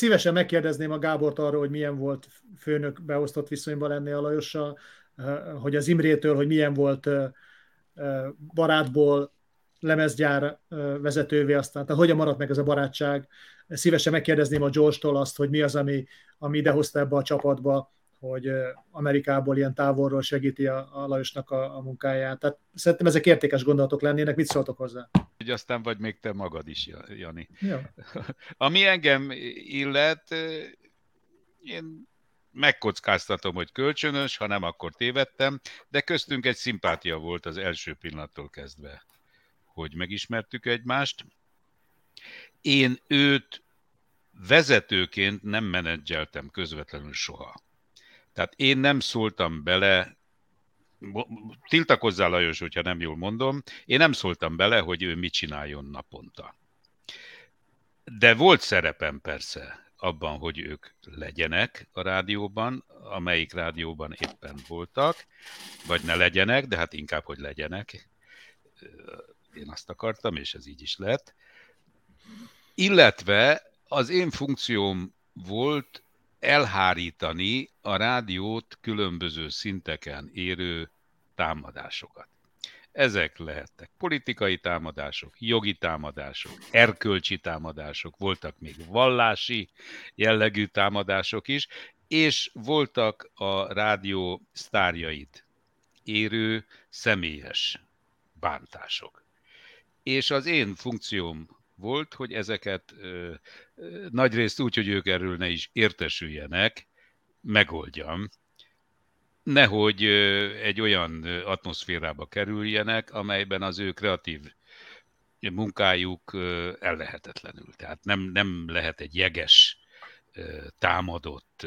Szívesen megkérdezném a Gábort arról, hogy milyen volt főnök beosztott viszonyban lenni a Lajossal, hogy az Imrétől, hogy milyen volt barátból lemezgyár vezetővé aztán, tehát hogyan maradt meg ez a barátság. Szívesen megkérdezném a George-tól azt, hogy mi az, ami, ami idehozta ebbe a csapatba, hogy Amerikából ilyen távolról segíti a, a Lajosnak a, a munkáját. Tehát szerintem ezek értékes gondolatok lennének. Mit szóltok hozzá? Hogy aztán vagy még te magad is, Jani. Ja. Ami engem illet, én megkockáztatom, hogy kölcsönös, ha nem, akkor tévedtem, de köztünk egy szimpátia volt az első pillanattól kezdve, hogy megismertük egymást. Én őt vezetőként nem menedzseltem közvetlenül soha. Tehát én nem szóltam bele, tiltakozzál Lajos, hogyha nem jól mondom, én nem szóltam bele, hogy ő mit csináljon naponta. De volt szerepem persze abban, hogy ők legyenek a rádióban, amelyik rádióban éppen voltak, vagy ne legyenek, de hát inkább, hogy legyenek. Én azt akartam, és ez így is lett. Illetve az én funkcióm volt elhárítani a rádiót különböző szinteken érő támadásokat. Ezek lehettek politikai támadások, jogi támadások, erkölcsi támadások, voltak még vallási jellegű támadások is, és voltak a rádió sztárjait érő személyes bántások. És az én funkcióm volt, hogy ezeket ö, ö, nagyrészt úgy, hogy ők erről ne is értesüljenek, megoldjam, nehogy ö, egy olyan atmoszférába kerüljenek, amelyben az ő kreatív munkájuk ellehetetlenül. Tehát nem, nem lehet egy jeges, támadott,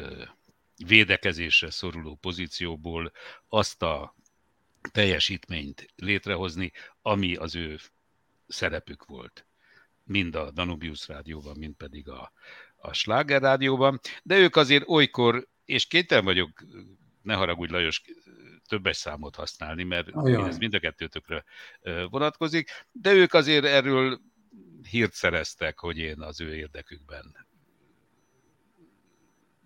védekezésre szoruló pozícióból azt a teljesítményt létrehozni, ami az ő szerepük volt mind a Danubius rádióban, mind pedig a, a Schlager rádióban, de ők azért olykor, és kéten vagyok, ne haragudj Lajos, többes számot használni, mert Ajaj. ez mind a kettőtökre vonatkozik, de ők azért erről hírt szereztek, hogy én az ő érdekükben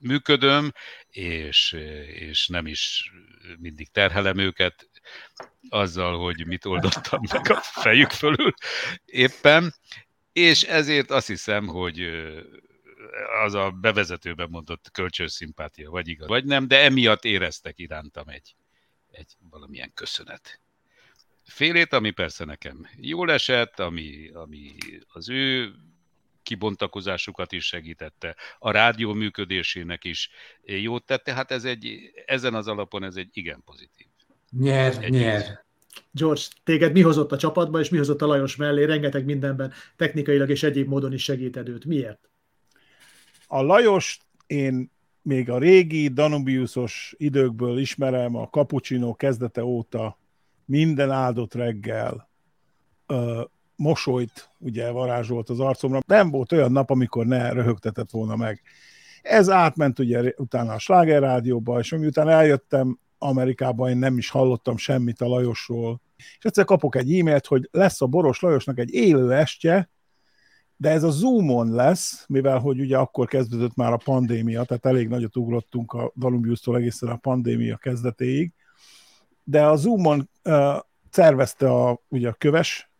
működöm, és, és nem is mindig terhelem őket azzal, hogy mit oldottam meg a fejük fölül éppen, és ezért azt hiszem, hogy az a bevezetőben mondott kölcsönszimpátia, vagy igaz, vagy nem, de emiatt éreztek irántam egy, egy valamilyen köszönet. Félét, ami persze nekem jól esett, ami, ami az ő kibontakozásukat is segítette, a rádió működésének is jót tette, hát ez egy, ezen az alapon ez egy igen pozitív. Nyer, egy nyer. George, téged mi hozott a csapatba, és mi hozott a Lajos mellé, rengeteg mindenben technikailag és egyéb módon is segíted őt. Miért? A Lajos én még a régi Danubiusos időkből ismerem, a Cappuccino kezdete óta minden áldott reggel ö, mosolyt ugye varázsolt az arcomra. Nem volt olyan nap, amikor ne röhögtetett volna meg. Ez átment ugye utána a Sláger rádióba, és miután eljöttem Amerikában, én nem is hallottam semmit a Lajosról, és egyszer kapok egy e-mailt, hogy lesz a Boros Lajosnak egy élő estje, de ez a Zoomon lesz, mivel hogy ugye akkor kezdődött már a pandémia, tehát elég nagyot ugrottunk a Dalumbiusztól egészen a pandémia kezdetéig, de a Zoomon uh, szervezte a, ugye a köves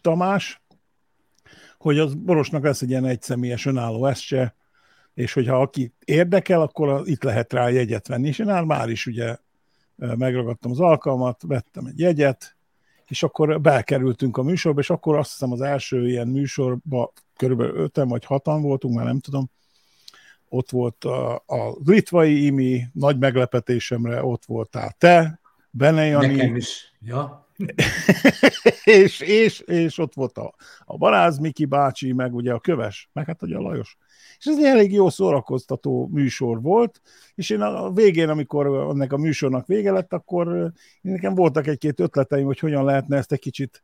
Tamás, hogy az Borosnak lesz egy ilyen egyszemélyes önálló estje, és hogyha aki érdekel, akkor itt lehet rá jegyet venni, és én már is ugye megragadtam az alkalmat, vettem egy jegyet, és akkor belkerültünk a műsorba, és akkor azt hiszem az első ilyen műsorba körülbelül öten vagy hatan voltunk, már nem tudom, ott volt a, a litvai imi, nagy meglepetésemre ott voltál te, Bene Jani. Nekem is, ja. és, és, és ott volt a, a Baráz Miki bácsi, meg ugye a Köves, meg hát ugye a Lajos. És ez egy elég jó szórakoztató műsor volt, és én a végén, amikor ennek a műsornak vége lett, akkor nekem voltak egy-két ötleteim, hogy hogyan lehetne ezt egy kicsit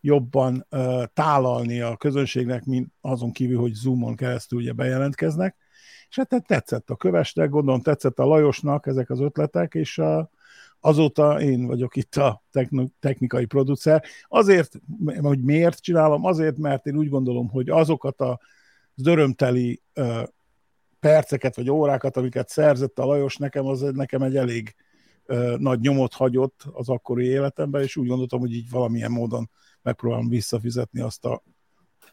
jobban uh, tálalni a közönségnek, mint azon kívül, hogy Zoomon keresztül ugye bejelentkeznek. És hát tetszett a kövesnek, gondolom tetszett a Lajosnak ezek az ötletek, és uh, azóta én vagyok itt a technikai producer. Azért, hogy miért csinálom? Azért, mert én úgy gondolom, hogy azokat a az örömteli perceket vagy órákat, amiket szerzett a Lajos, nekem az nekem egy elég ö, nagy nyomot hagyott az akkori életemben, és úgy gondoltam, hogy így valamilyen módon megpróbálom visszafizetni azt a,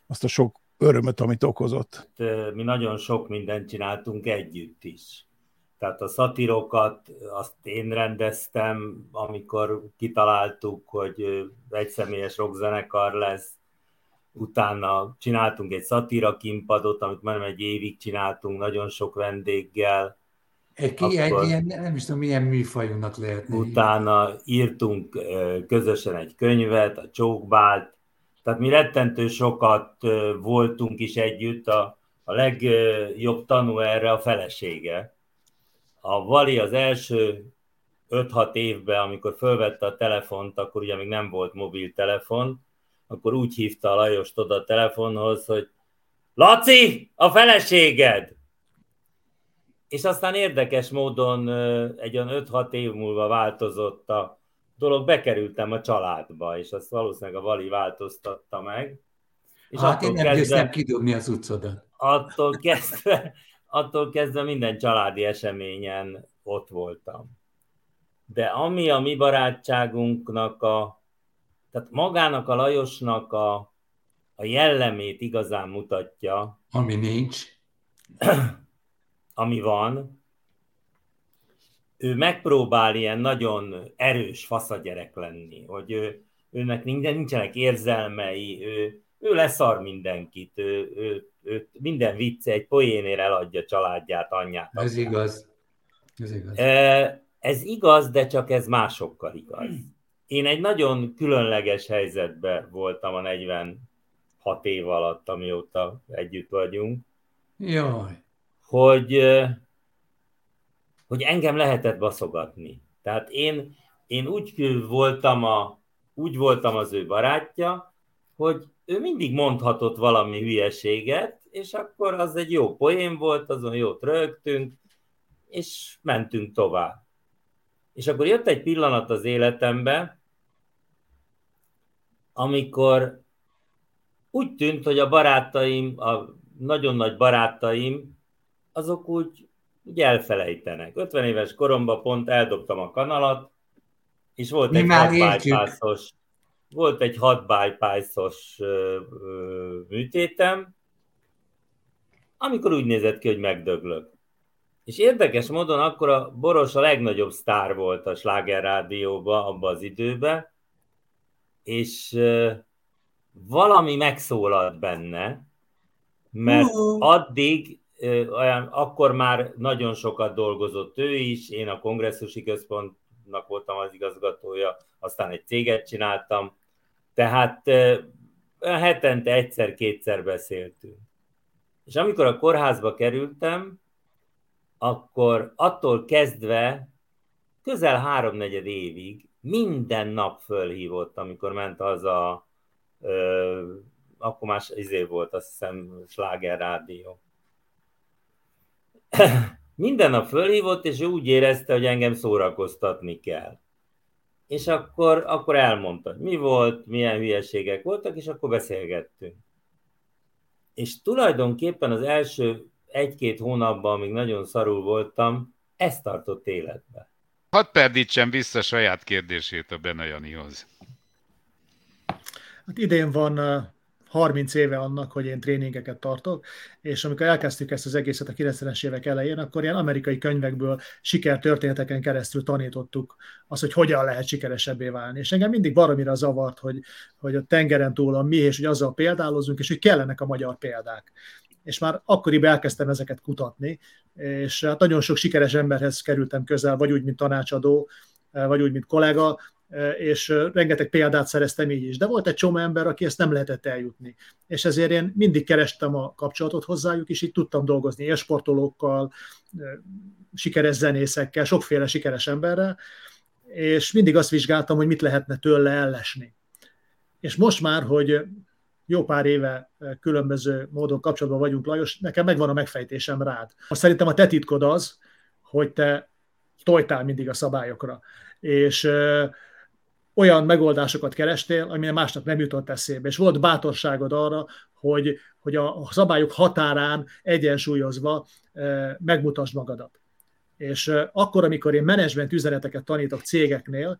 azt a sok örömöt, amit okozott. Mi nagyon sok mindent csináltunk együtt is. Tehát a szatírokat azt én rendeztem, amikor kitaláltuk, hogy egy személyes rockzenekar lesz, utána csináltunk egy szatíra kimpadot, amit már egy évig csináltunk, nagyon sok vendéggel. Egy, Akkor, ilyen, nem is tudom, milyen műfajunknak lehetne. Utána írtunk közösen egy könyvet, a Csókbált, tehát mi rettentő sokat voltunk is együtt, a, a legjobb tanú erre a felesége. A Vali az első 5-6 évben, amikor fölvette a telefont, akkor ugye még nem volt mobiltelefon, akkor úgy hívta a Lajost oda a telefonhoz, hogy Laci, a feleséged! És aztán érdekes módon egy olyan 5-6 év múlva változott a dolog, bekerültem a családba, és azt valószínűleg a Vali változtatta meg. És hát én nem kezdve, győztem kidobni az utcodat. Attól kezdve, attól kezdve minden családi eseményen ott voltam. De ami a mi barátságunknak a tehát magának a Lajosnak a, a jellemét igazán mutatja. Ami nincs. Ami van. Ő megpróbál ilyen nagyon erős faszagyerek lenni, hogy ő, őnek nincsenek érzelmei, ő, ő leszar mindenkit, ő, ő, ő minden vicce egy poénér eladja családját, anyját. Ez igaz. Ez igaz. Ez igaz, de csak ez másokkal igaz én egy nagyon különleges helyzetben voltam a 46 év alatt, amióta együtt vagyunk. Jaj. Hogy, hogy engem lehetett baszogatni. Tehát én, én úgy voltam, a, úgy voltam az ő barátja, hogy ő mindig mondhatott valami hülyeséget, és akkor az egy jó poén volt, azon jót rögtünk, és mentünk tovább. És akkor jött egy pillanat az életembe, amikor úgy tűnt, hogy a barátaim, a nagyon nagy barátaim, azok úgy, úgy elfelejtenek. 50 éves koromban pont eldobtam a kanalat, és volt Mi egy hat bypassos, volt egy hat bypassos műtétem, amikor úgy nézett ki, hogy megdöglök. És érdekes módon akkor a Boros a legnagyobb sztár volt a Sláger Rádióban abban az időben, és valami megszólalt benne, mert addig, olyan, akkor már nagyon sokat dolgozott ő is, én a kongresszusi központnak voltam az igazgatója, aztán egy céget csináltam, tehát hetente egyszer-kétszer beszéltünk. És amikor a kórházba kerültem, akkor attól kezdve közel háromnegyed évig minden nap fölhívott, amikor ment az a, ö, akkor más izé volt, azt hiszem, Sláger Rádió. minden nap fölhívott, és ő úgy érezte, hogy engem szórakoztatni kell. És akkor, akkor elmondta, mi volt, milyen hülyeségek voltak, és akkor beszélgettünk. És tulajdonképpen az első egy-két hónapban, amíg nagyon szarul voltam, ezt tartott életbe. Hadd perdítsem vissza saját kérdését a Benajanihoz. Hát idén van 30 éve annak, hogy én tréningeket tartok, és amikor elkezdtük ezt az egészet a 90-es évek elején, akkor ilyen amerikai könyvekből sikertörténeteken keresztül tanítottuk azt, hogy hogyan lehet sikeresebbé válni. És engem mindig baromira zavart, hogy, hogy a tengeren túl a mi, és hogy azzal példálozunk, és hogy kellenek a magyar példák és már akkoriban elkezdtem ezeket kutatni, és hát nagyon sok sikeres emberhez kerültem közel, vagy úgy, mint tanácsadó, vagy úgy, mint kollega, és rengeteg példát szereztem így is. De volt egy csomó ember, aki ezt nem lehetett eljutni. És ezért én mindig kerestem a kapcsolatot hozzájuk, és így tudtam dolgozni élsportolókkal, sikeres zenészekkel, sokféle sikeres emberrel, és mindig azt vizsgáltam, hogy mit lehetne tőle ellesni. És most már, hogy jó pár éve eh, különböző módon kapcsolatban vagyunk, Lajos, nekem megvan a megfejtésem rád. Azt szerintem a te titkod az, hogy te tojtál mindig a szabályokra, és ö, eh, olyan megoldásokat kerestél, amilyen másnak nem jutott eszébe, és volt bátorságod arra, hogy, hogy a szabályok határán egyensúlyozva megmutasd magadat. És akkor, amikor én menedzsment üzeneteket tanítok cégeknél,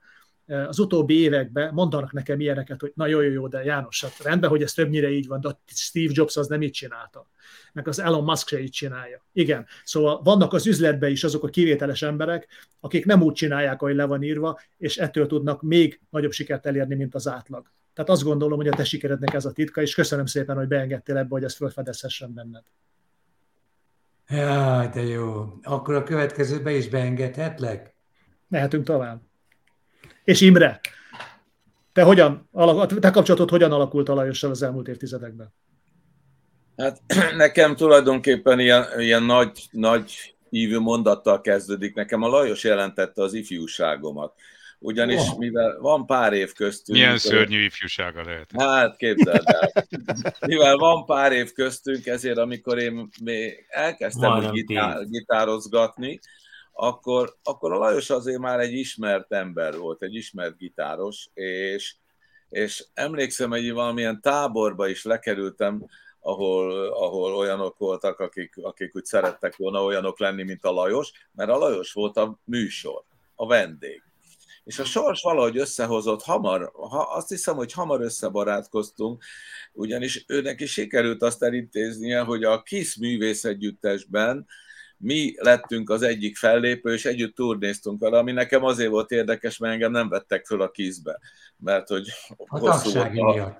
az utóbbi években mondanak nekem ilyeneket, hogy na jó, jó, jó, de János, hát rendben, hogy ez többnyire így van, de Steve Jobs az nem így csinálta. Meg az Elon Musk se így csinálja. Igen, szóval vannak az üzletben is azok a kivételes emberek, akik nem úgy csinálják, ahogy le van írva, és ettől tudnak még nagyobb sikert elérni, mint az átlag. Tehát azt gondolom, hogy a te sikerednek ez a titka, és köszönöm szépen, hogy beengedtél ebbe, hogy ezt felfedezhessen benned. Jaj, de jó. Akkor a következőbe is beengedhetlek? Mehetünk tovább. És Imre, te, hogyan, te kapcsolatod hogyan alakult a Lajossal az elmúlt évtizedekben? Hát nekem tulajdonképpen ilyen, ilyen nagy, nagy hívő mondattal kezdődik. Nekem a Lajos jelentette az ifjúságomat. Ugyanis oh. mivel van pár év köztünk... Milyen mikor... szörnyű ifjúsága lehet. Hát képzeld el. mivel van pár év köztünk, ezért amikor én még elkezdtem gitár, gitározgatni, akkor, akkor a Lajos azért már egy ismert ember volt, egy ismert gitáros, és, és emlékszem, hogy valamilyen táborba is lekerültem, ahol, ahol olyanok voltak, akik, akik úgy szerettek volna olyanok lenni, mint a Lajos, mert a Lajos volt a műsor, a vendég. És a sors valahogy összehozott, hamar, ha, azt hiszem, hogy hamar összebarátkoztunk, ugyanis őnek is sikerült azt elintéznie, hogy a KISZ művészegyüttesben mi lettünk az egyik fellépő, és együtt turnéztunk vele, ami nekem azért volt érdekes, mert engem nem vettek föl a kízbe, mert hogy hosszú volt, a,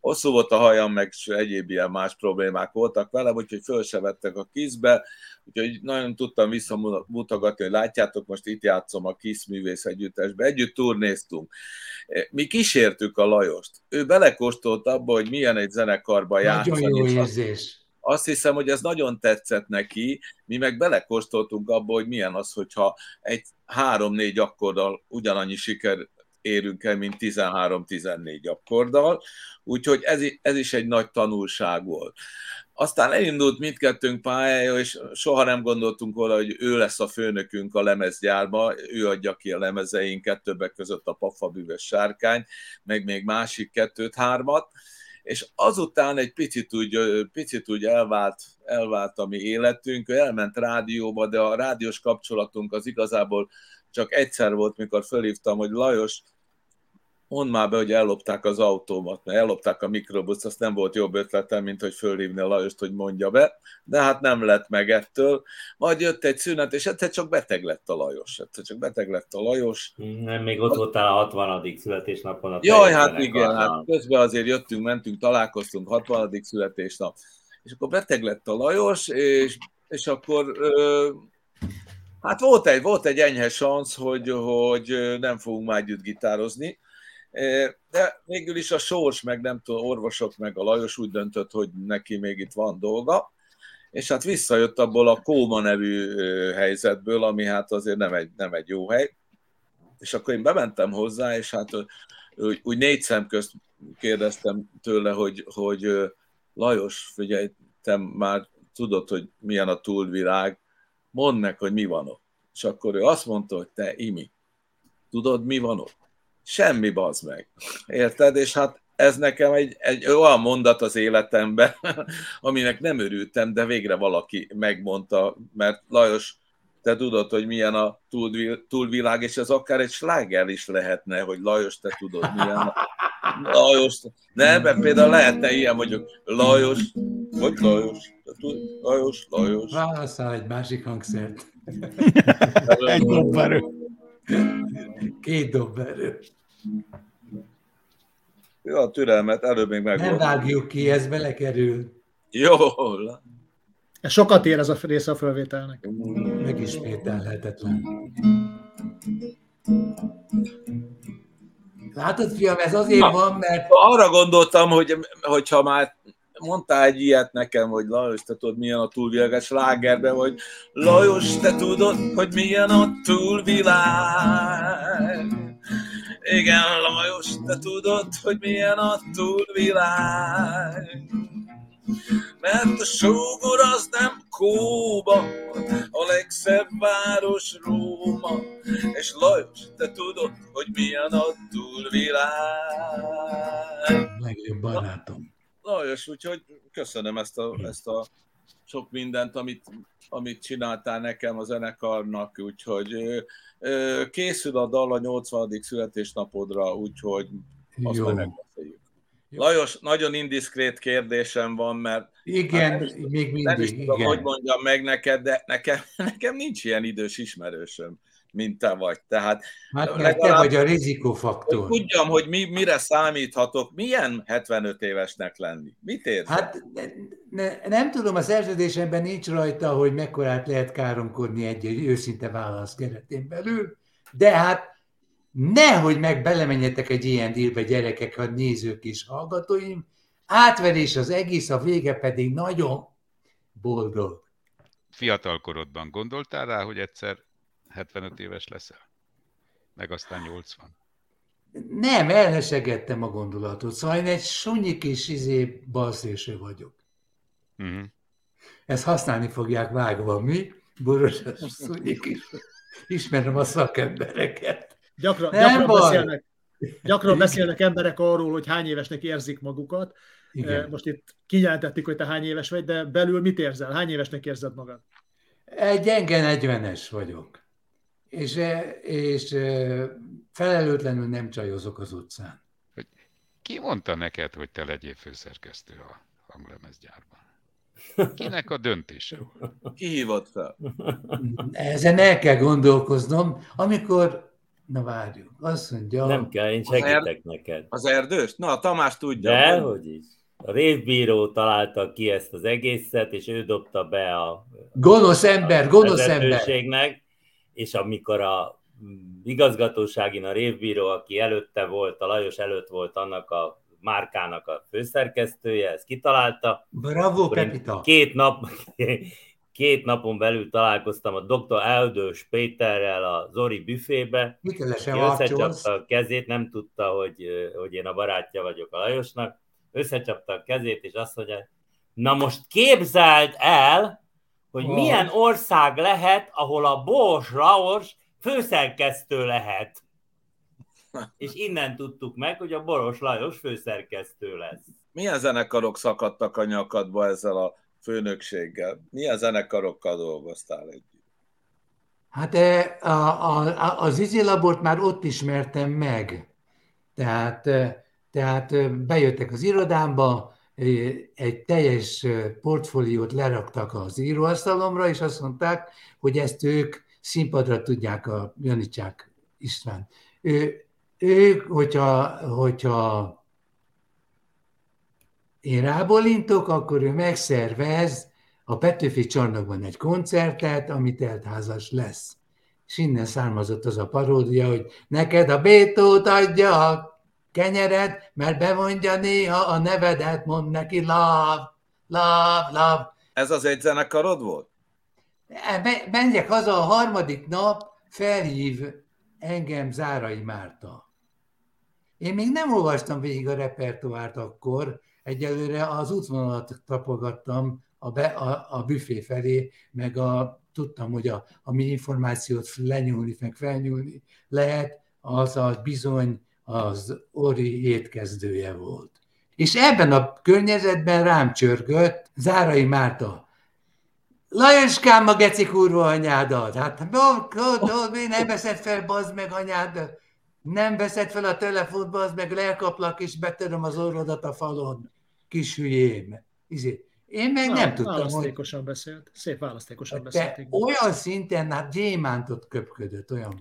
hosszú volt a hajam, meg egyéb ilyen más problémák voltak velem, úgyhogy föl se vettek a kízbe, úgyhogy nagyon tudtam visszamutogatni, hogy látjátok, most itt játszom a KISZ művész együttesbe, együtt turnéztunk. Mi kísértük a Lajost. Ő belekóstolt abba, hogy milyen egy zenekarba játszani. Nagyon jó érzés azt hiszem, hogy ez nagyon tetszett neki, mi meg belekóstoltunk abba, hogy milyen az, hogyha egy három-négy akkorddal ugyanannyi siker érünk el, mint 13-14 akkorddal, úgyhogy ez, ez is egy nagy tanulság volt. Aztán elindult mindkettőnk pályája, és soha nem gondoltunk volna, hogy ő lesz a főnökünk a lemezgyárba, ő adja ki a lemezeinket, többek között a Pafabűves Sárkány, meg még másik kettőt-hármat, és azután egy picit úgy, picit úgy elvált, elvált a mi életünk, elment rádióba, de a rádiós kapcsolatunk az igazából csak egyszer volt, mikor fölhívtam, hogy Lajos, mondd már be, hogy ellopták az autómat, mert ellopták a mikrobuszt, azt nem volt jobb ötletem, mint hogy fölhívni a Lajost, hogy mondja be, de hát nem lett meg ettől. Majd jött egy szünet, és egyszer csak beteg lett a Lajos. Egyszer csak beteg lett a Lajos. Nem, még ott voltál a 60. születésnapon. A Jaj, hát igen, hát közben azért jöttünk, mentünk, találkoztunk, 60. születésnap. És akkor beteg lett a Lajos, és, és akkor Hát volt egy, volt egy enyhe szansz, hogy, hogy nem fogunk már együtt gitározni, de végül is a sors, meg nem tudom, orvosok, meg a Lajos úgy döntött, hogy neki még itt van dolga, és hát visszajött abból a Kóma nevű helyzetből, ami hát azért nem egy, nem egy jó hely. És akkor én bementem hozzá, és hát úgy, úgy négy szem közt kérdeztem tőle, hogy, hogy Lajos, figyelj, te már tudod, hogy milyen a túlvilág, mondd meg, hogy mi van ott. És akkor ő azt mondta, hogy te, Imi, tudod, mi van ott? Semmi bazd meg. Érted? És hát ez nekem egy, egy olyan mondat az életemben, aminek nem örültem, de végre valaki megmondta, mert Lajos, te tudod, hogy milyen a túlvilág, és ez akár egy sláger is lehetne, hogy Lajos, te tudod, milyen a Lajos. Nem, mert például lehetne ilyen, mondjuk Lajos, vagy Lajos, Lajos, Lajos. Válaszál egy másik hangszert. egy dobverő. Két dobverő. Jó, a türelmet, előbb még meg. Nem vágjuk ki, ez belekerül. Jó. Ez sokat ér ez a része a fölvételnek. Megismételhetetlen. Látod, fiam, ez azért Na, van, mert... Arra gondoltam, hogy hogyha már mondtál egy ilyet nekem, hogy Lajos, te tudod, milyen a túlvilágás lágerben, hogy Lajos, te tudod, hogy milyen a túlvilág. Igen, Lajos, te tudod, hogy milyen a túlvilág. Mert a sógor az nem Kóba, a legszebb város Róma, és Lajos, te tudod, hogy milyen a túlvilág. Legjobb barátom. Lajos, úgyhogy köszönöm ezt a, ezt a sok mindent, amit, amit csináltál nekem a zenekarnak, úgyhogy készül a dal a 80. születésnapodra, úgyhogy azt Jó. majd megbeszéljük. Lajos, nagyon indiszkrét kérdésem van, mert... Igen, hát, még mindig, nem is tudom, igen. hogy mondjam meg neked, de nekem, nekem nincs ilyen idős ismerősöm mint te vagy. Tehát hát mert te vagy a rizikófaktor. Hogy tudjam, hogy mi, mire számíthatok, milyen 75 évesnek lenni. Mit érsz? Hát ne, ne, nem tudom, a szerződésemben nincs rajta, hogy mekkorát lehet káromkodni egy, egy őszinte válasz keretén belül, de hát nehogy meg belemenjetek egy ilyen dílbe, gyerekek, a nézők és hallgatóim, átverés az egész, a vége pedig nagyon boldog. Fiatalkorodban gondoltál rá, hogy egyszer 75 éves leszel? Meg aztán 80. Nem, elhesegettem a gondolatot. Szóval én egy sunyi kis izé balszéső vagyok. Uh-huh. Ezt használni fogják vágva, mi? Boros sunyi kis. Ismerem a szakembereket. Gyakran, Nem gyakran, beszélnek, gyakran beszélnek emberek arról, hogy hány évesnek érzik magukat. Igen. Most itt kijelentették, hogy te hány éves vagy, de belül mit érzel? Hány évesnek érzed magad? Egy gyenge 40-es vagyok és, és felelőtlenül nem csajozok az utcán. Ki mondta neked, hogy te legyél főszerkesztő a hanglemezgyárban? Kinek a döntése volt? Ki hívott fel? Ezen el kell gondolkoznom, amikor, na várjuk, azt mondja... Nem kell, én segítek az er... neked. Az erdős? Na, Tamás tudja. Dehogy is. A révbíró találta ki ezt az egészet, és ő dobta be a... Gonosz ember, gonosz ember és amikor a igazgatóságin a révbíró, aki előtte volt, a Lajos előtt volt annak a márkának a főszerkesztője, ezt kitalálta. Bravo, Pepita! Két, nap, két napon belül találkoztam a dr. Eldős Péterrel a Zori büfébe. Összecsapta a kezét, nem tudta, hogy, hogy én a barátja vagyok a Lajosnak. Összecsapta a kezét, és azt mondja, na most képzeld el, hogy oh. milyen ország lehet, ahol a Bors Raos főszerkesztő lehet. És innen tudtuk meg, hogy a Boros Lajos főszerkesztő lesz. Milyen zenekarok szakadtak a nyakadba ezzel a főnökséggel? Milyen zenekarokkal dolgoztál együtt? Hát e, a, a, az izilabort már ott ismertem meg. Tehát, e, tehát e, bejöttek az irodámba, egy teljes portfóliót leraktak az íróasztalomra, és azt mondták, hogy ezt ők színpadra tudják a Janicsák István. Ő, ők, hogyha, hogyha én rábólintok, akkor ő megszervez a Petőfi csarnokban egy koncertet, ami teltházas lesz. És innen származott az a paródia, hogy neked a Bétót adja kenyered, mert bemondja néha a nevedet, mond neki love, love, love. Ez az egy zenekarod volt? Menjek haza a harmadik nap, felhív engem Zárai Márta. Én még nem olvastam végig a repertoárt akkor, egyelőre az útvonalat tapogattam a, be, a, a büfé felé, meg a, tudtam, hogy a, a mi információt lenyúlni, meg felnyúlni lehet, az a bizony az Ori étkezdője volt. És ebben a környezetben rám csörgött Zárai Márta. Lajoskám a geci kurva anyádat. Hát mi nem veszed fel, bazd meg anyád. Nem veszed fel a telefont, bazd meg, lelkaplak, és betöröm az orrodat a falon. Kis hülyém. Izé. Én meg Na, nem tudtam. Választékosan hogy... beszélt. Szép választékosan beszélt. Olyan szinten, hát gyémántot köpködött, olyan,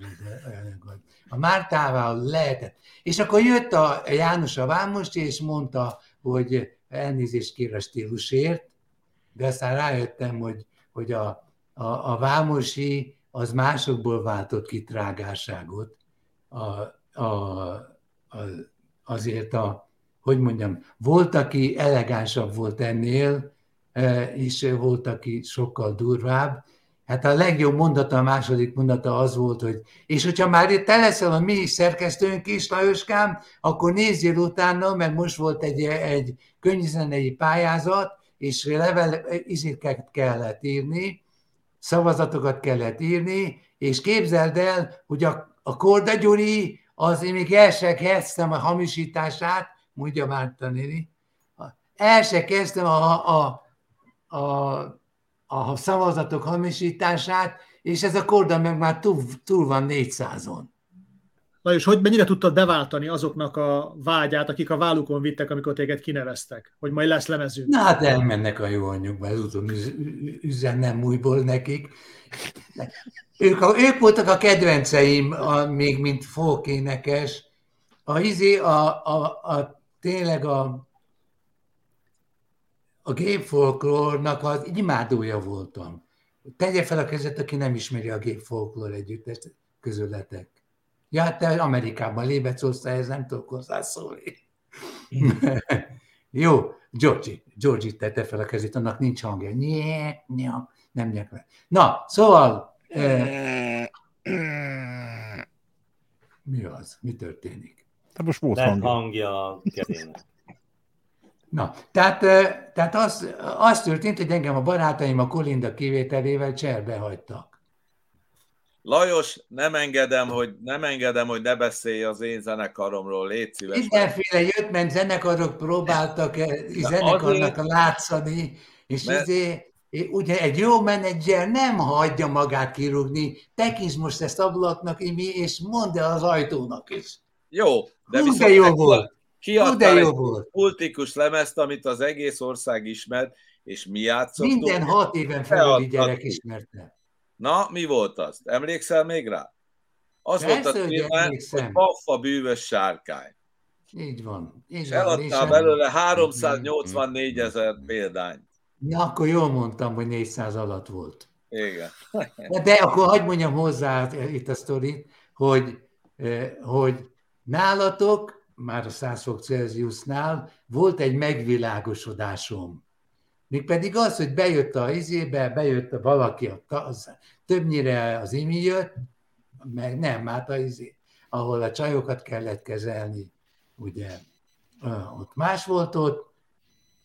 olyan A Mártával lehetett. És akkor jött a János a Vámos, és mondta, hogy elnézést kér a stílusért, de aztán rájöttem, hogy, hogy a, a, a Vámosi az másokból váltott ki trágárságot. A, a, a, azért a, hogy mondjam, volt, aki elegánsabb volt ennél, és volt, aki sokkal durvább. Hát a legjobb mondata, a második mondata az volt, hogy és hogyha már te leszel a mi szerkesztőnk is, Lajoskám, akkor nézzél utána, mert most volt egy, egy könyvzenei pályázat, és level, izéket kellett írni, szavazatokat kellett írni, és képzeld el, hogy a, a Korda Gyuri, az én még el sem a hamisítását, mondja Márta néni, el se kezdtem a, a, a, a szavazatok hamisítását, és ez a korda meg már túl, túl van 400-on. Lajos, hogy mennyire tudtad beváltani azoknak a vágyát, akik a vállukon vittek, amikor téged kineveztek, hogy majd lesz lemezünk? Na hát elmennek a jó anyjukba, ezúton üzenem újból nekik. Ők, a, ők voltak a kedvenceim, a, még mint fókénekes. A, izé, a, a, a, tényleg a, a gay folklórnak az imádója voltam. Tegye fel a kezet, aki nem ismeri a gay folklór együttest közületek. Ja, hát te Amerikában lébecolsz, ez nem tudok hozzászólni. Jó, Georgi, Georgi tette fel a kezét, annak nincs hangja. Nye, nye, nem nyek Na, szóval... Eh, mi az? Mi történik? Te most volt hangja. hangja a kezének. Na, tehát, tehát az, az történt, hogy engem a barátaim a Kolinda kivételével cserbe hagytak. Lajos, nem engedem, hogy, nem engedem, hogy ne beszélj az én zenekaromról, légy szíves. Mindenféle jött, mert zenekarok próbáltak zenekarnak azért, látszani, és mert... azért, ugye egy jó menedzser nem hagyja magát kirúgni, tekints most ezt ablaknak, Imi, és mondd el az ajtónak is. Jó, de Hú, viszont de jó volt. Kiadtál egy multikus lemezt, amit az egész ország ismert, és mi játszottunk. Minden hat éven felüli gyerek ismerte. Na, mi volt az? Emlékszel még rá? Az Persze, volt a témán, hogy Paffa bűvös sárkány. Így van. Így és van, eladtál belőle 384 ezer példányt. Ja, akkor jól mondtam, hogy 400 alatt volt. Igen. De akkor hagyd mondjam hozzá itt a sztorit, hogy, eh, hogy nálatok már a 100 fok Celsiusnál volt egy megvilágosodásom. Mégpedig az, hogy bejött a izébe, bejött a valaki, az, többnyire az imi jött, meg nem, hát a izé, ahol a csajokat kellett kezelni, ugye, ott más volt ott,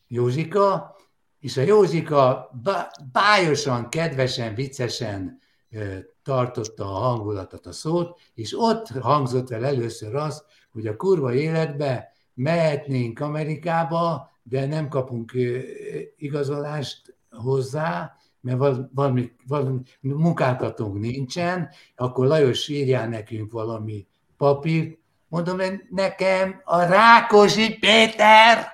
Józsika, és a Józsika bájosan, kedvesen, viccesen tartotta a hangulatot, a szót, és ott hangzott el először az, hogy a kurva életbe mehetnénk Amerikába, de nem kapunk igazolást hozzá, mert valami, valami munkáltatónk nincsen, akkor Lajos írjál nekünk valami papírt. Mondom, nekem a Rákosi Péter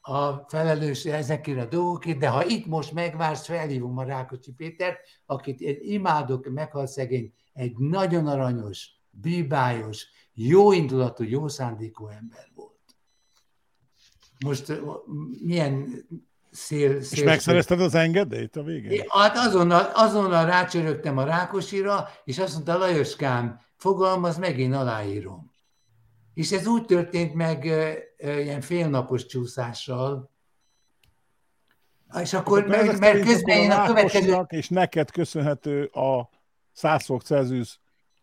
a felelős ezekért a dolgokért, de ha itt most megvársz, felhívom a Rákosi Pétert, akit én imádok, meghalt szegény, egy nagyon aranyos, bíbályos, jó indulatú, jó szándékú ember volt. Most milyen szél... szél és megszerezted az engedélyt a végén? Hát azonnal, azonnal rácsörögtem a Rákosira, és azt mondta, Lajoskám, fogalmaz, megint aláírom. És ez úgy történt meg ilyen félnapos csúszással, és akkor, mert, mert közben én a következő... És neked köszönhető a 100 fok Celsius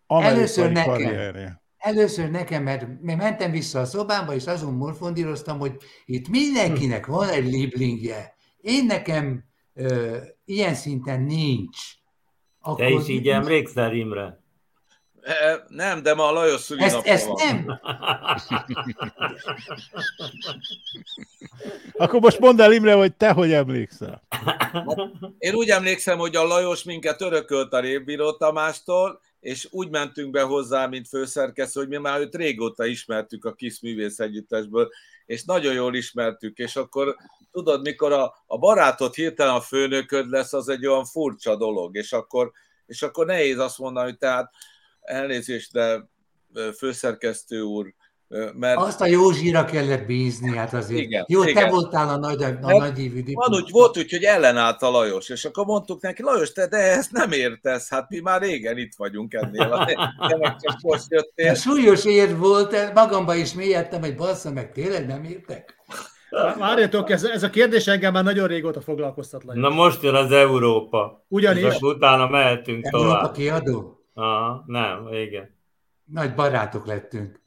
amerikai Először nekem. karrierje. Először nekem, mert mentem vissza a szobámba, és azon morfondíroztam, hogy itt mindenkinek van egy liblingje. Én nekem ö, ilyen szinten nincs. Akkor Te is így emlékszel, Imre? E, nem, de ma a Lajos szülinapja ezt, ezt van. nem. Akkor most mondd el, Imre, hogy te hogy emlékszel. Én úgy emlékszem, hogy a Lajos minket örökölt a Révbíró Tamástól, és úgy mentünk be hozzá, mint főszerkesztő, hogy mi már őt régóta ismertük a kis művész együttesből, és nagyon jól ismertük, és akkor tudod, mikor a, a barátod hirtelen a főnököd lesz, az egy olyan furcsa dolog, és akkor, és akkor nehéz azt mondani, hogy tehát elnézést, de főszerkesztő úr, mert... Azt a Józsira kellett bízni, hát azért. Igen, Jó, igen. te voltál a nagy, a nagy évű Van úgy, volt úgy, hogy ellenállt a Lajos, és akkor mondtuk neki, Lajos, te de ezt nem értesz, hát mi már régen itt vagyunk ennél. A, csak most jöttél. Súlyos ér volt, magamban is mélyedtem, hogy bassza meg, tényleg nem értek? Várjatok, ez, ez a kérdés engem már nagyon régóta foglalkoztat. Lajos. Na most jön az Európa. Ugyanis. És utána mehetünk Európa tovább. Európa kiadó? Aha, nem, igen. Nagy barátok lettünk.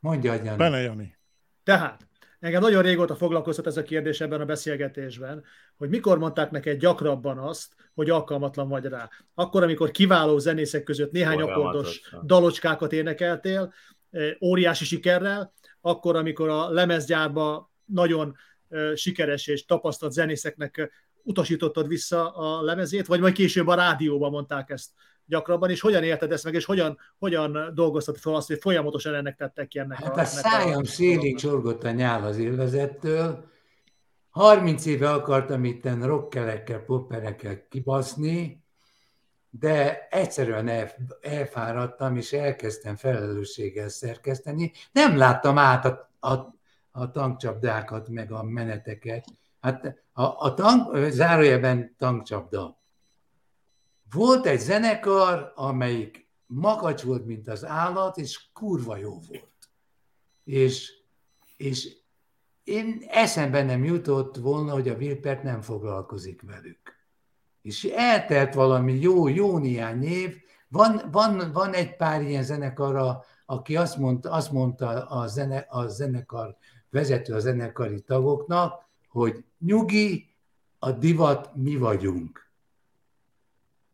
Mondja, Jani. Bele, Jani. Tehát, engem nagyon régóta foglalkoztat ez a kérdés ebben a beszélgetésben, hogy mikor mondták neked gyakrabban azt, hogy alkalmatlan vagy rá. Akkor, amikor kiváló zenészek között néhány akkordos dalocskákat énekeltél, eh, óriási sikerrel, akkor, amikor a lemezgyárba nagyon sikeres és tapasztalt zenészeknek utasítottad vissza a lemezét, vagy majd később a rádióban mondták ezt gyakrabban, és hogyan érted ezt meg, és hogyan, hogyan dolgoztad fel azt, hogy folyamatosan ennek tettek ki ennek hát a... a szájam szélig csorgott a nyál az élvezettől. 30 éve akartam itten rockerekkel, popperekkel kibaszni, de egyszerűen el, elfáradtam, és elkezdtem felelősséggel szerkeszteni. Nem láttam át a, a, a tankcsapdákat, meg a meneteket. Hát a, a tank, zárójelben tankcsapda. Volt egy zenekar, amelyik makacs volt, mint az állat, és kurva jó volt. És, és én eszembe nem jutott volna, hogy a Wilpert nem foglalkozik velük. És eltelt valami jó, jó néhány év, van, van, van egy pár ilyen zenekar, aki azt mondta, azt mondta a, zene, a zenekar vezető a zenekari tagoknak, hogy nyugi, a divat mi vagyunk.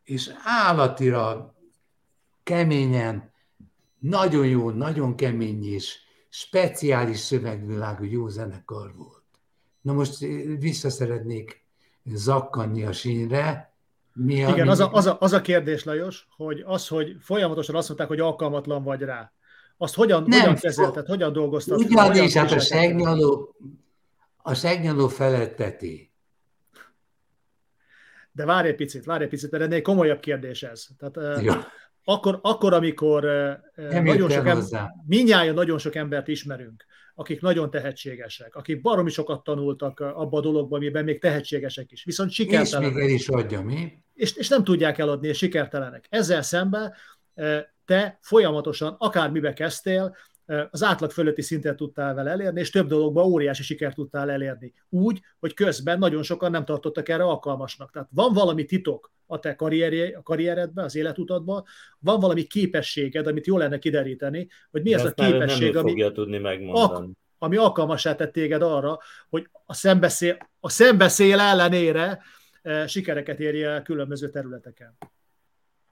És állatira keményen, nagyon jó, nagyon kemény és speciális szövegvilágú jó zenekar volt. Na most vissza szeretnék zakkanni a sínre. Mi a, Igen, az, a, az, a, az a kérdés, Lajos, hogy az, hogy folyamatosan azt mondták, hogy alkalmatlan vagy rá, azt hogyan, nem, hogyan kezelted, hogyan dolgoztad? Ugyanis, hát a segnyaló, a segnyaló feletteti. De várj egy picit, várj egy picit, mert ennél komolyabb kérdés ez. Tehát, ja. akkor, akkor, amikor Nem nagyon sok ember, minnyáján nagyon sok embert ismerünk, akik nagyon tehetségesek, akik baromi sokat tanultak abba a dologban, amiben még tehetségesek is, viszont sikertelenek. És még el is adja, mi? És, és nem tudják eladni, és sikertelenek. Ezzel szemben te folyamatosan, akármibe kezdtél, az átlag fölötti szintet tudtál vele elérni, és több dologban óriási sikert tudtál elérni. Úgy, hogy közben nagyon sokan nem tartottak erre alkalmasnak. Tehát van valami titok a te karrierje, a karrieredben, az életutadban, van valami képességed, amit jól lenne kideríteni, hogy mi De az a képesség, nem ami, fogja tudni megmondani. Ak- ami alkalmasá tett téged arra, hogy a szembeszél, a szembeszél ellenére e, sikereket érje el különböző területeken.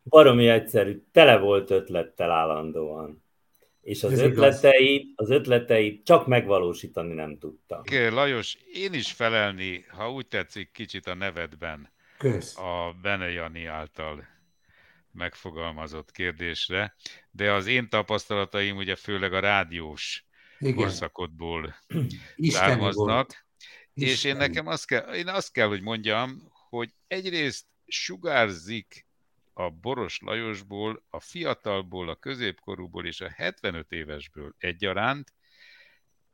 Baromi egyszerű, tele volt ötlettel állandóan és az ötleteit, az ötleteit csak megvalósítani nem tudta. Lajos, én is felelni, ha úgy tetszik, kicsit a nevedben Kösz. a Bene Jani által megfogalmazott kérdésre, de az én tapasztalataim ugye főleg a rádiós Igen. korszakodból származnak, és én nekem azt kell, én azt kell, hogy mondjam, hogy egyrészt sugárzik a Boros Lajosból, a fiatalból, a középkorúból és a 75 évesből egyaránt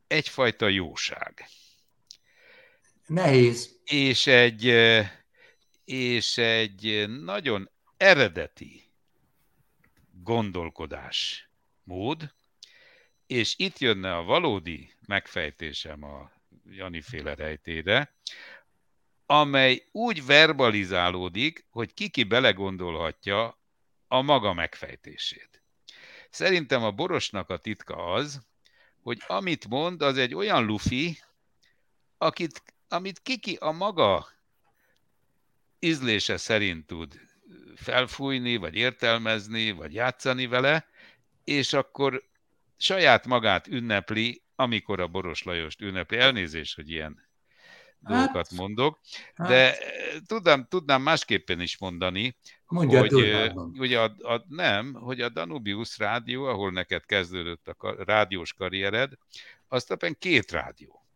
egyfajta jóság. Nehéz. És egy, és egy nagyon eredeti gondolkodás mód, és itt jönne a valódi megfejtésem a Jani féle rejtére, amely úgy verbalizálódik, hogy kiki belegondolhatja a maga megfejtését. Szerintem a borosnak a titka az, hogy amit mond, az egy olyan lufi, akit, amit kiki a maga ízlése szerint tud felfújni, vagy értelmezni, vagy játszani vele, és akkor saját magát ünnepli, amikor a Boros Lajost ünnepli. Elnézést, hogy ilyen dolgokat hát, mondok, de hát. tudnám, tudnám másképpen is mondani, Mondja, hogy ugye a, a, nem, hogy a Danubius rádió, ahol neked kezdődött a rádiós karriered, azt éppen két rádió.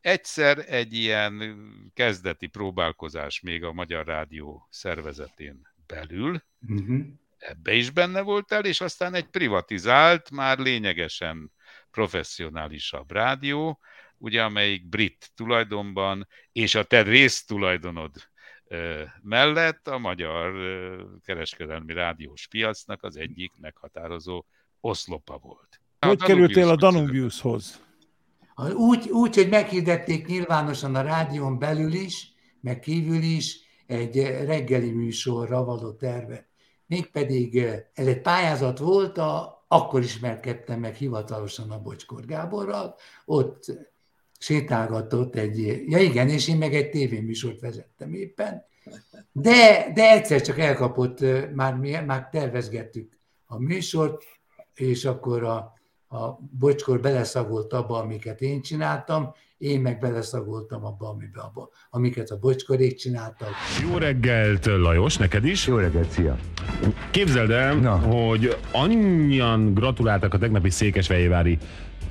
Egyszer egy ilyen kezdeti próbálkozás még a Magyar Rádió szervezetén belül, uh-huh. ebbe is benne voltál, és aztán egy privatizált, már lényegesen professzionálisabb rádió, ugye, amelyik brit tulajdonban, és a te résztulajdonod mellett a magyar kereskedelmi rádiós piacnak az egyik meghatározó oszlopa volt. Hogy kerültél a Danubiushoz? Úgy, úgy, hogy meghirdették nyilvánosan a rádión belül is, meg kívül is egy reggeli műsorra való terve. Mégpedig ez egy pályázat volt, a, akkor ismerkedtem meg hivatalosan a Bocskor Gáborral, ott sétálgatott egy, ja igen, és én meg egy tévéműsort vezettem éppen, de, de egyszer csak elkapott, már, mi, már tervezgettük a műsort, és akkor a, a bocskor beleszagolt abba, amiket én csináltam, én meg beleszagoltam abba, amiben, abba, amiket a bocskorék csináltak. Jó reggelt, Lajos, neked is. Jó reggelt, szia. Képzeld el, Na. hogy annyian gratuláltak a tegnapi Székesfehérvári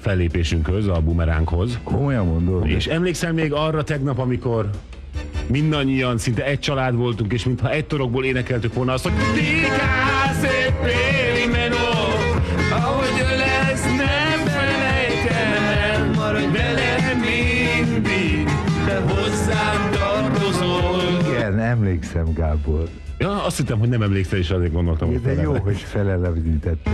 fellépésünkhöz, a bumeránkhoz. Komolyan mondod? És emlékszel még arra tegnap, amikor mindannyian szinte egy család voltunk, és mintha egy torokból énekeltük volna azt, hogy ahogy lesz, nem felejtem el, maradj velem mindig, te hozzám tartozol. Igen, emlékszem, Gábor. Ja, azt hittem, hogy nem emlékszel, és azért gondoltam, hogy De jó, hogy felelevenítettem.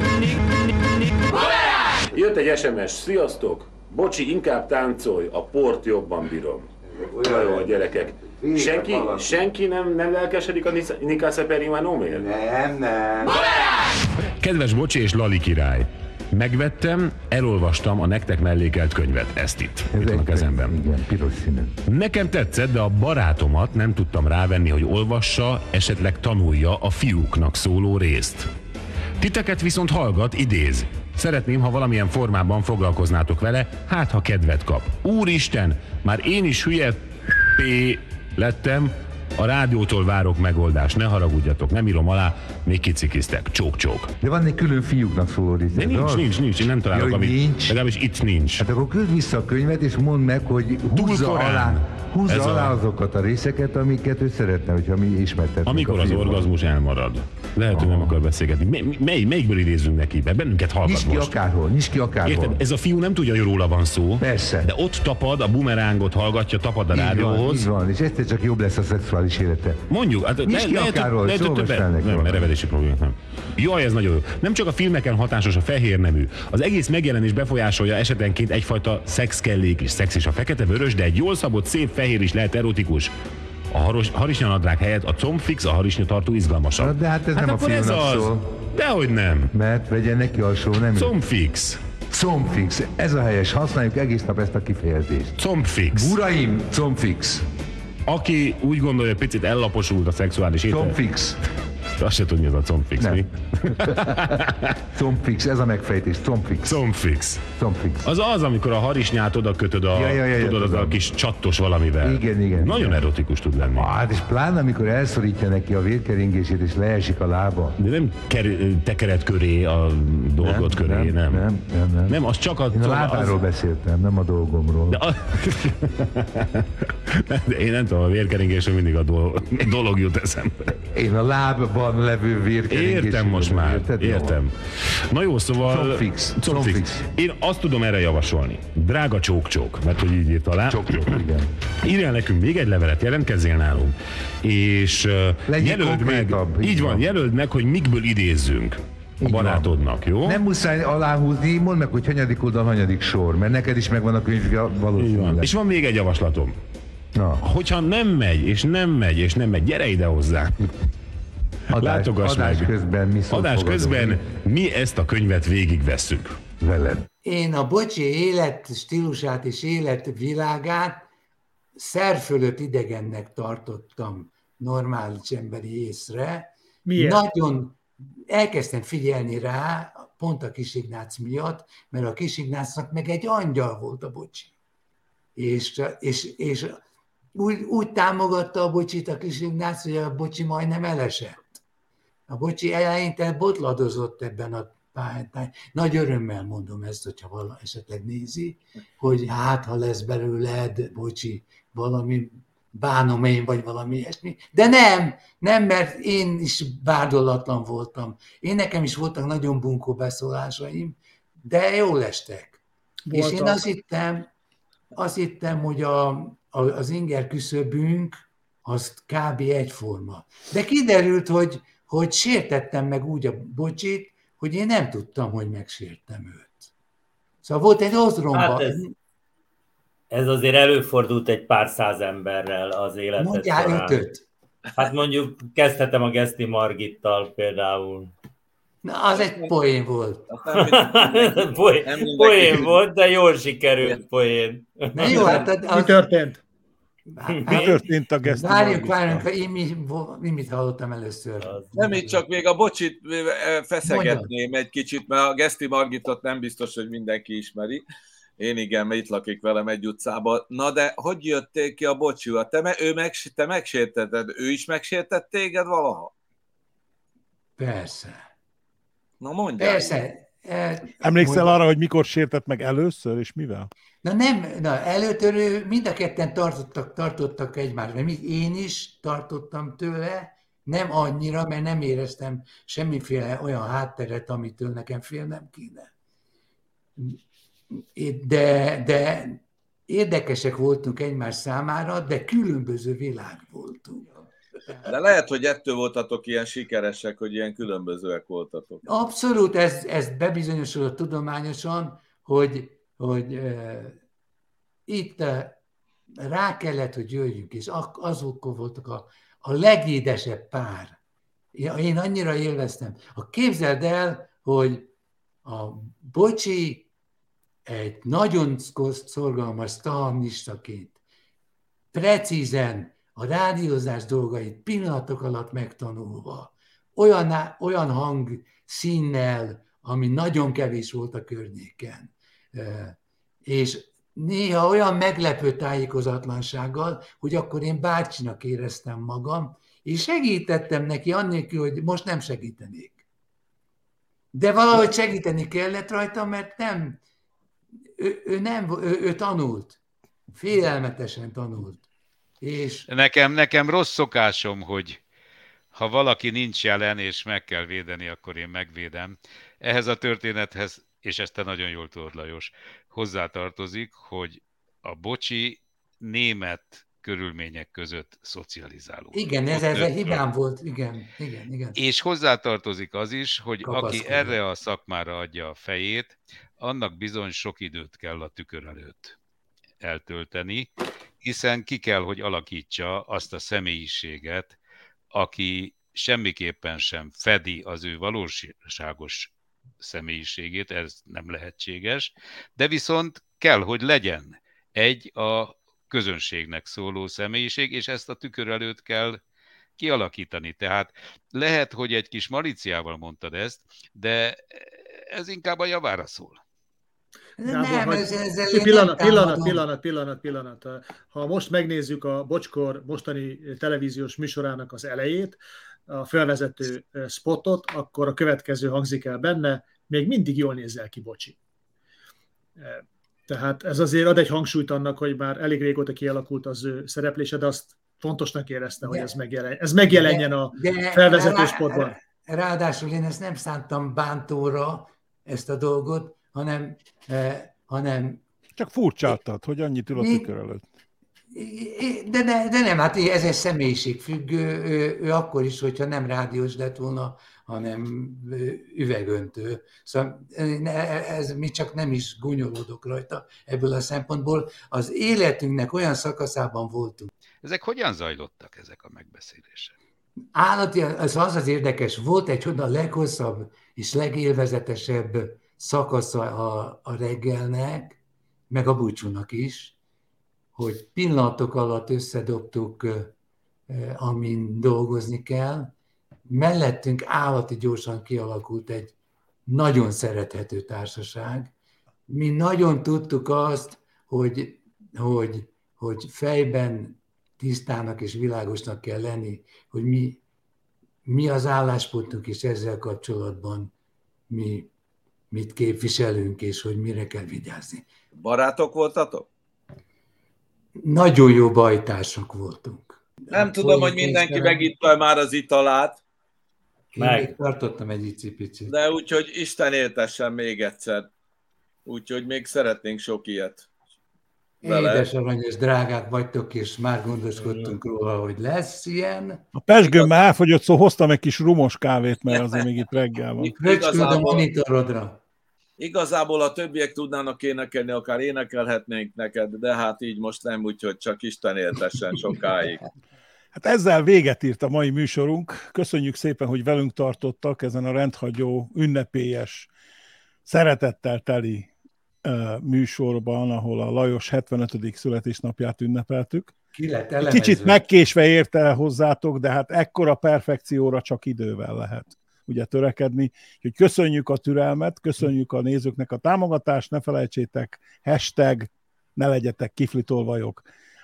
Jött egy SMS, sziasztok! Bocsi, inkább táncolj, a port jobban bírom. Olyan jó a gyerekek. Senki, senki nem, nem lelkesedik a Nika Szeperimanómért? Nem, nem. Kedves Bocsi és Lali király, Megvettem, elolvastam a nektek mellékelt könyvet, ezt itt, Ez itt van a kezemben. Igen, piros színű. Nekem tetszett, de a barátomat nem tudtam rávenni, hogy olvassa, esetleg tanulja a fiúknak szóló részt. Titeket viszont hallgat, idéz. Szeretném, ha valamilyen formában foglalkoznátok vele, hát ha kedvet kap. Úristen, már én is hülye p lettem, a rádiótól várok megoldást, ne haragudjatok, nem írom alá, még kicikiztek, csók-csók. De van egy külön fiúknak szóló rész. De nincs, az? nincs, nincs, én nem találok, ja, amit, nincs. legalábbis itt nincs. Hát akkor küld vissza a könyvet, és mondd meg, hogy húzza alá, húzza Ez alá a... azokat a részeket, amiket ő szeretne, hogyha mi ismertetünk. Amikor az orgazmus elmarad. Lehet, hogy nem akar beszélgetni. Mely, mely, melyikből idézünk neki be? Bennünket hallgat nyisd ki most. akárhol, nyisd ki akárhol. Érted? Ez a fiú nem tudja, hogy róla van szó. Persze. De ott tapad, a bumerángot hallgatja, tapad a így rádióhoz. Van, így van, és egyszer csak jobb lesz a szexuális élete. Mondjuk, hát nyisd ki lehet, akárhol, lehet, hogy többet, nem, erevedési problémák nem. Jaj, ez nagyon jó. Nem csak a filmeken hatásos a fehér nemű. Az egész megjelenés befolyásolja esetenként egyfajta szexkellék is. Szex is a fekete-vörös, de egy jól szabott, szép fehér is lehet erotikus a haros, harisnyanadrág helyett a combfix, a harisnya tartó izgalmasabb. De hát ez hát nem a filmnek ez az. szól. Dehogy nem. Mert vegyen neki alsó, nem? Combfix. Combfix. Ez a helyes. Használjuk egész nap ezt a kifejezést. Combfix. Uraim, combfix. Aki úgy gondolja, picit ellaposult a szexuális étel. Combfix. Azt se tudni, ez a combfix, mi? combfix, ez a megfejtés, combfix. Combfix. Combfix. Az az, amikor a harisnyát oda kötöd a, ja, ja, ja, tudod, az a kis csattos valamivel. Igen, igen. Nagyon igen. erotikus tud lenni. Hát és pláne, amikor elszorítja neki a vérkeringését, és leesik a lába. De nem ker- tekered köré a dolgot nem, köré, nem. Nem, nem, nem. Nem, az csak a... Én a lábáról az... beszéltem, nem a dolgomról. De a... De én nem tudom, a vérkeringésről mindig a dolog jut eszembe. Én a lábban levő vérkeringés. Értem most már, érted? értem. Na jó, szóval... Combfix. Combfix. Én azt tudom erre javasolni. Drága csók-csók, mert hogy így írt alá. Csók-csók, igen. Írjál nekünk még egy levelet, jelentkezzél nálunk, és Legyen jelöld meg, így, így van, van, jelöld meg, hogy mikből idézzünk a barátodnak, jó? Nem muszáj aláhúzni, mondd meg, hogy hanyadik oldal, hanyadik sor, mert neked is megvan a könyv valószínűleg. És van még egy javaslatom. Na. Hogyha nem megy, és nem megy, és nem megy, gyere ide hozzá. Adás, Látogass adás meg. közben mi Adás közben mi ezt a könyvet végigvesszük. Veled. Én a bocsi élet stílusát és életvilágát szer fölött idegennek tartottam normális emberi észre. Miért? Nagyon elkezdtem figyelni rá, pont a Kisignác miatt, mert a Kisignácnak meg egy angyal volt a bocsi. És, és, és úgy, úgy támogatta a bocsit a Kisignác, hogy a bocsi majdnem elesett. A bocsi eleinte botladozott ebben a pályán. Nagy örömmel mondom ezt, hogyha vala esetleg nézi, hogy hát, ha lesz belőled, bocsi, valami bánom én, vagy valami ilyesmi. De nem, nem, mert én is bárdolatlan voltam. Én nekem is voltak nagyon bunkó beszólásaim, de jól estek. Voltak. És én azt hittem, azt hittem, hogy a, a, az inger küszöbünk az kb. egyforma. De kiderült, hogy, hogy sértettem meg úgy a bocsit, hogy én nem tudtam, hogy megsértem őt. Szóval volt egy ozromba. Hát ez, ez azért előfordult egy pár száz emberrel az életet Mondjál során. ötöt. Hát mondjuk kezdhetem a Geszti Margittal például. Na, az egy poén volt. poén, poén volt, de jól sikerült poén. Na jó, hát az... Mi történt? Mi történt a Geszti Várjunk, várjunk, én mi, mi, mit hallottam először? Nem, így csak még a bocsit feszegetném egy kicsit, mert a Geszti Margitot nem biztos, hogy mindenki ismeri. Én igen, mert itt lakik velem egy utcában. Na de hogy jöttél ki a bocsival? Te, ő meg, te megsértetted, ő is megsértett téged valaha? Persze. Na mondja. Persze. Emlékszel arra, hogy mikor sértett meg először, és mivel? Na nem, na előtörő mind a ketten tartottak, tartottak egymást, mert én is tartottam tőle, nem annyira, mert nem éreztem semmiféle olyan hátteret, amitől nekem félnem kéne. De, de érdekesek voltunk egymás számára, de különböző világ voltunk. De lehet, hogy ettől voltatok ilyen sikeresek, hogy ilyen különbözőek voltatok. Abszolút, ez, ez bebizonyosodott tudományosan, hogy, hogy uh, itt uh, rá kellett, hogy jöjjünk, és azok voltak a, a legédesebb pár. Én annyira élveztem. A képzeld el, hogy a Bocsi egy nagyon szorgalmas sztalnistaként precízen a rádiózás dolgait pillanatok alatt megtanulva, olyan, olyan hang színnel, ami nagyon kevés volt a környéken. És néha olyan meglepő tájékozatlansággal, hogy akkor én bácsinak éreztem magam, és segítettem neki annélkül, hogy most nem segítenék. De valahogy segíteni kellett rajta, mert nem, ő, ő nem, ő, ő tanult. Félelmetesen tanult. És... Nekem, nekem rossz szokásom, hogy ha valaki nincs jelen, és meg kell védeni, akkor én megvédem. Ehhez a történethez, és ezt te nagyon jól tudod, Lajos, hozzátartozik, hogy a bocsi német körülmények között szocializáló. Igen, ez, ez a hibám volt, igen, igen, igen. És hozzátartozik az is, hogy aki erre a szakmára adja a fejét, annak bizony sok időt kell a tükör előtt eltölteni, hiszen ki kell, hogy alakítsa azt a személyiséget, aki semmiképpen sem fedi az ő valóságos személyiségét, ez nem lehetséges, de viszont kell, hogy legyen egy a közönségnek szóló személyiség, és ezt a tükör előtt kell kialakítani. Tehát lehet, hogy egy kis maliciával mondtad ezt, de ez inkább a javára szól. Nem, ez, ez pillanat, pillanat, pillanat, pillanat, pillanat. Ha most megnézzük a Bocskor mostani televíziós műsorának az elejét, a felvezető spotot, akkor a következő hangzik el benne, még mindig jól nézel ki, bocsi. Tehát ez azért ad egy hangsúlyt annak, hogy már elég régóta kialakult az ő szereplése, de azt fontosnak érezte, de, hogy ez, megjelen, ez megjelenjen de, a de, felvezető sportban. Ráadásul én ezt nem szántam bántóra, ezt a dolgot, hanem, eh, hanem csak furcsáltad, hogy annyit ül a tükör előtt. De, de, de nem, hát ez egy személyiségfüggő, ő, ő akkor is, hogyha nem rádiós lett volna, hanem üvegöntő. Szóval ez mi csak nem is gúnyolódok rajta ebből a szempontból. Az életünknek olyan szakaszában voltunk. Ezek hogyan zajlottak, ezek a megbeszélések? Állati, az az az érdekes, volt egy a leghosszabb és legélvezetesebb szakasza a, a reggelnek, meg a búcsúnak is, hogy pillanatok alatt összedobtuk, amin dolgozni kell. Mellettünk állati gyorsan kialakult egy nagyon szerethető társaság. Mi nagyon tudtuk azt, hogy, hogy, hogy fejben tisztának és világosnak kell lenni, hogy mi, mi az álláspontunk is ezzel kapcsolatban mi mit képviselünk, és hogy mire kell vigyázni. Barátok voltatok? Nagyon jó bajtársak voltunk. Nem a tudom, hogy mindenki megitta már az italát. Én Meg. még tartottam egy icipicit. De úgyhogy Isten éltessen még egyszer. Úgyhogy még szeretnénk sok ilyet. Vele. Édes aranyos drágák vagytok, és már gondoskodtunk róla, hogy lesz ilyen. A pesgőm már elfogyott, szóval hoztam egy kis rumos kávét, mert azért még itt reggel van. Fröcsküld a monitorodra. Igazából a többiek tudnának énekelni, akár énekelhetnénk neked, de hát így most nem, úgyhogy csak Isten éltessen sokáig. Hát ezzel véget írt a mai műsorunk. Köszönjük szépen, hogy velünk tartottak ezen a rendhagyó, ünnepélyes, szeretettel teli műsorban, ahol a Lajos 75. születésnapját ünnepeltük. Kicsit megkésve érte el hozzátok, de hát ekkora perfekcióra csak idővel lehet. Ugye törekedni. Úgyhogy köszönjük a türelmet, köszönjük a nézőknek a támogatást, ne felejtsétek, hashtag ne legyetek kiflitolvajok.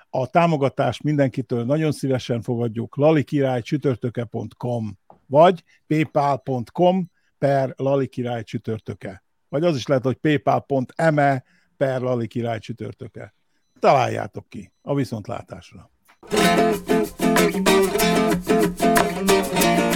A támogatást mindenkitől nagyon szívesen fogadjuk, lalikirálycsütörtöke.com vagy paypal.com per lalikirály csütörtöke. Vagy az is lehet, hogy paypal.me per lalikirály csütörtöke. Találjátok ki. A viszontlátásra. Thank you.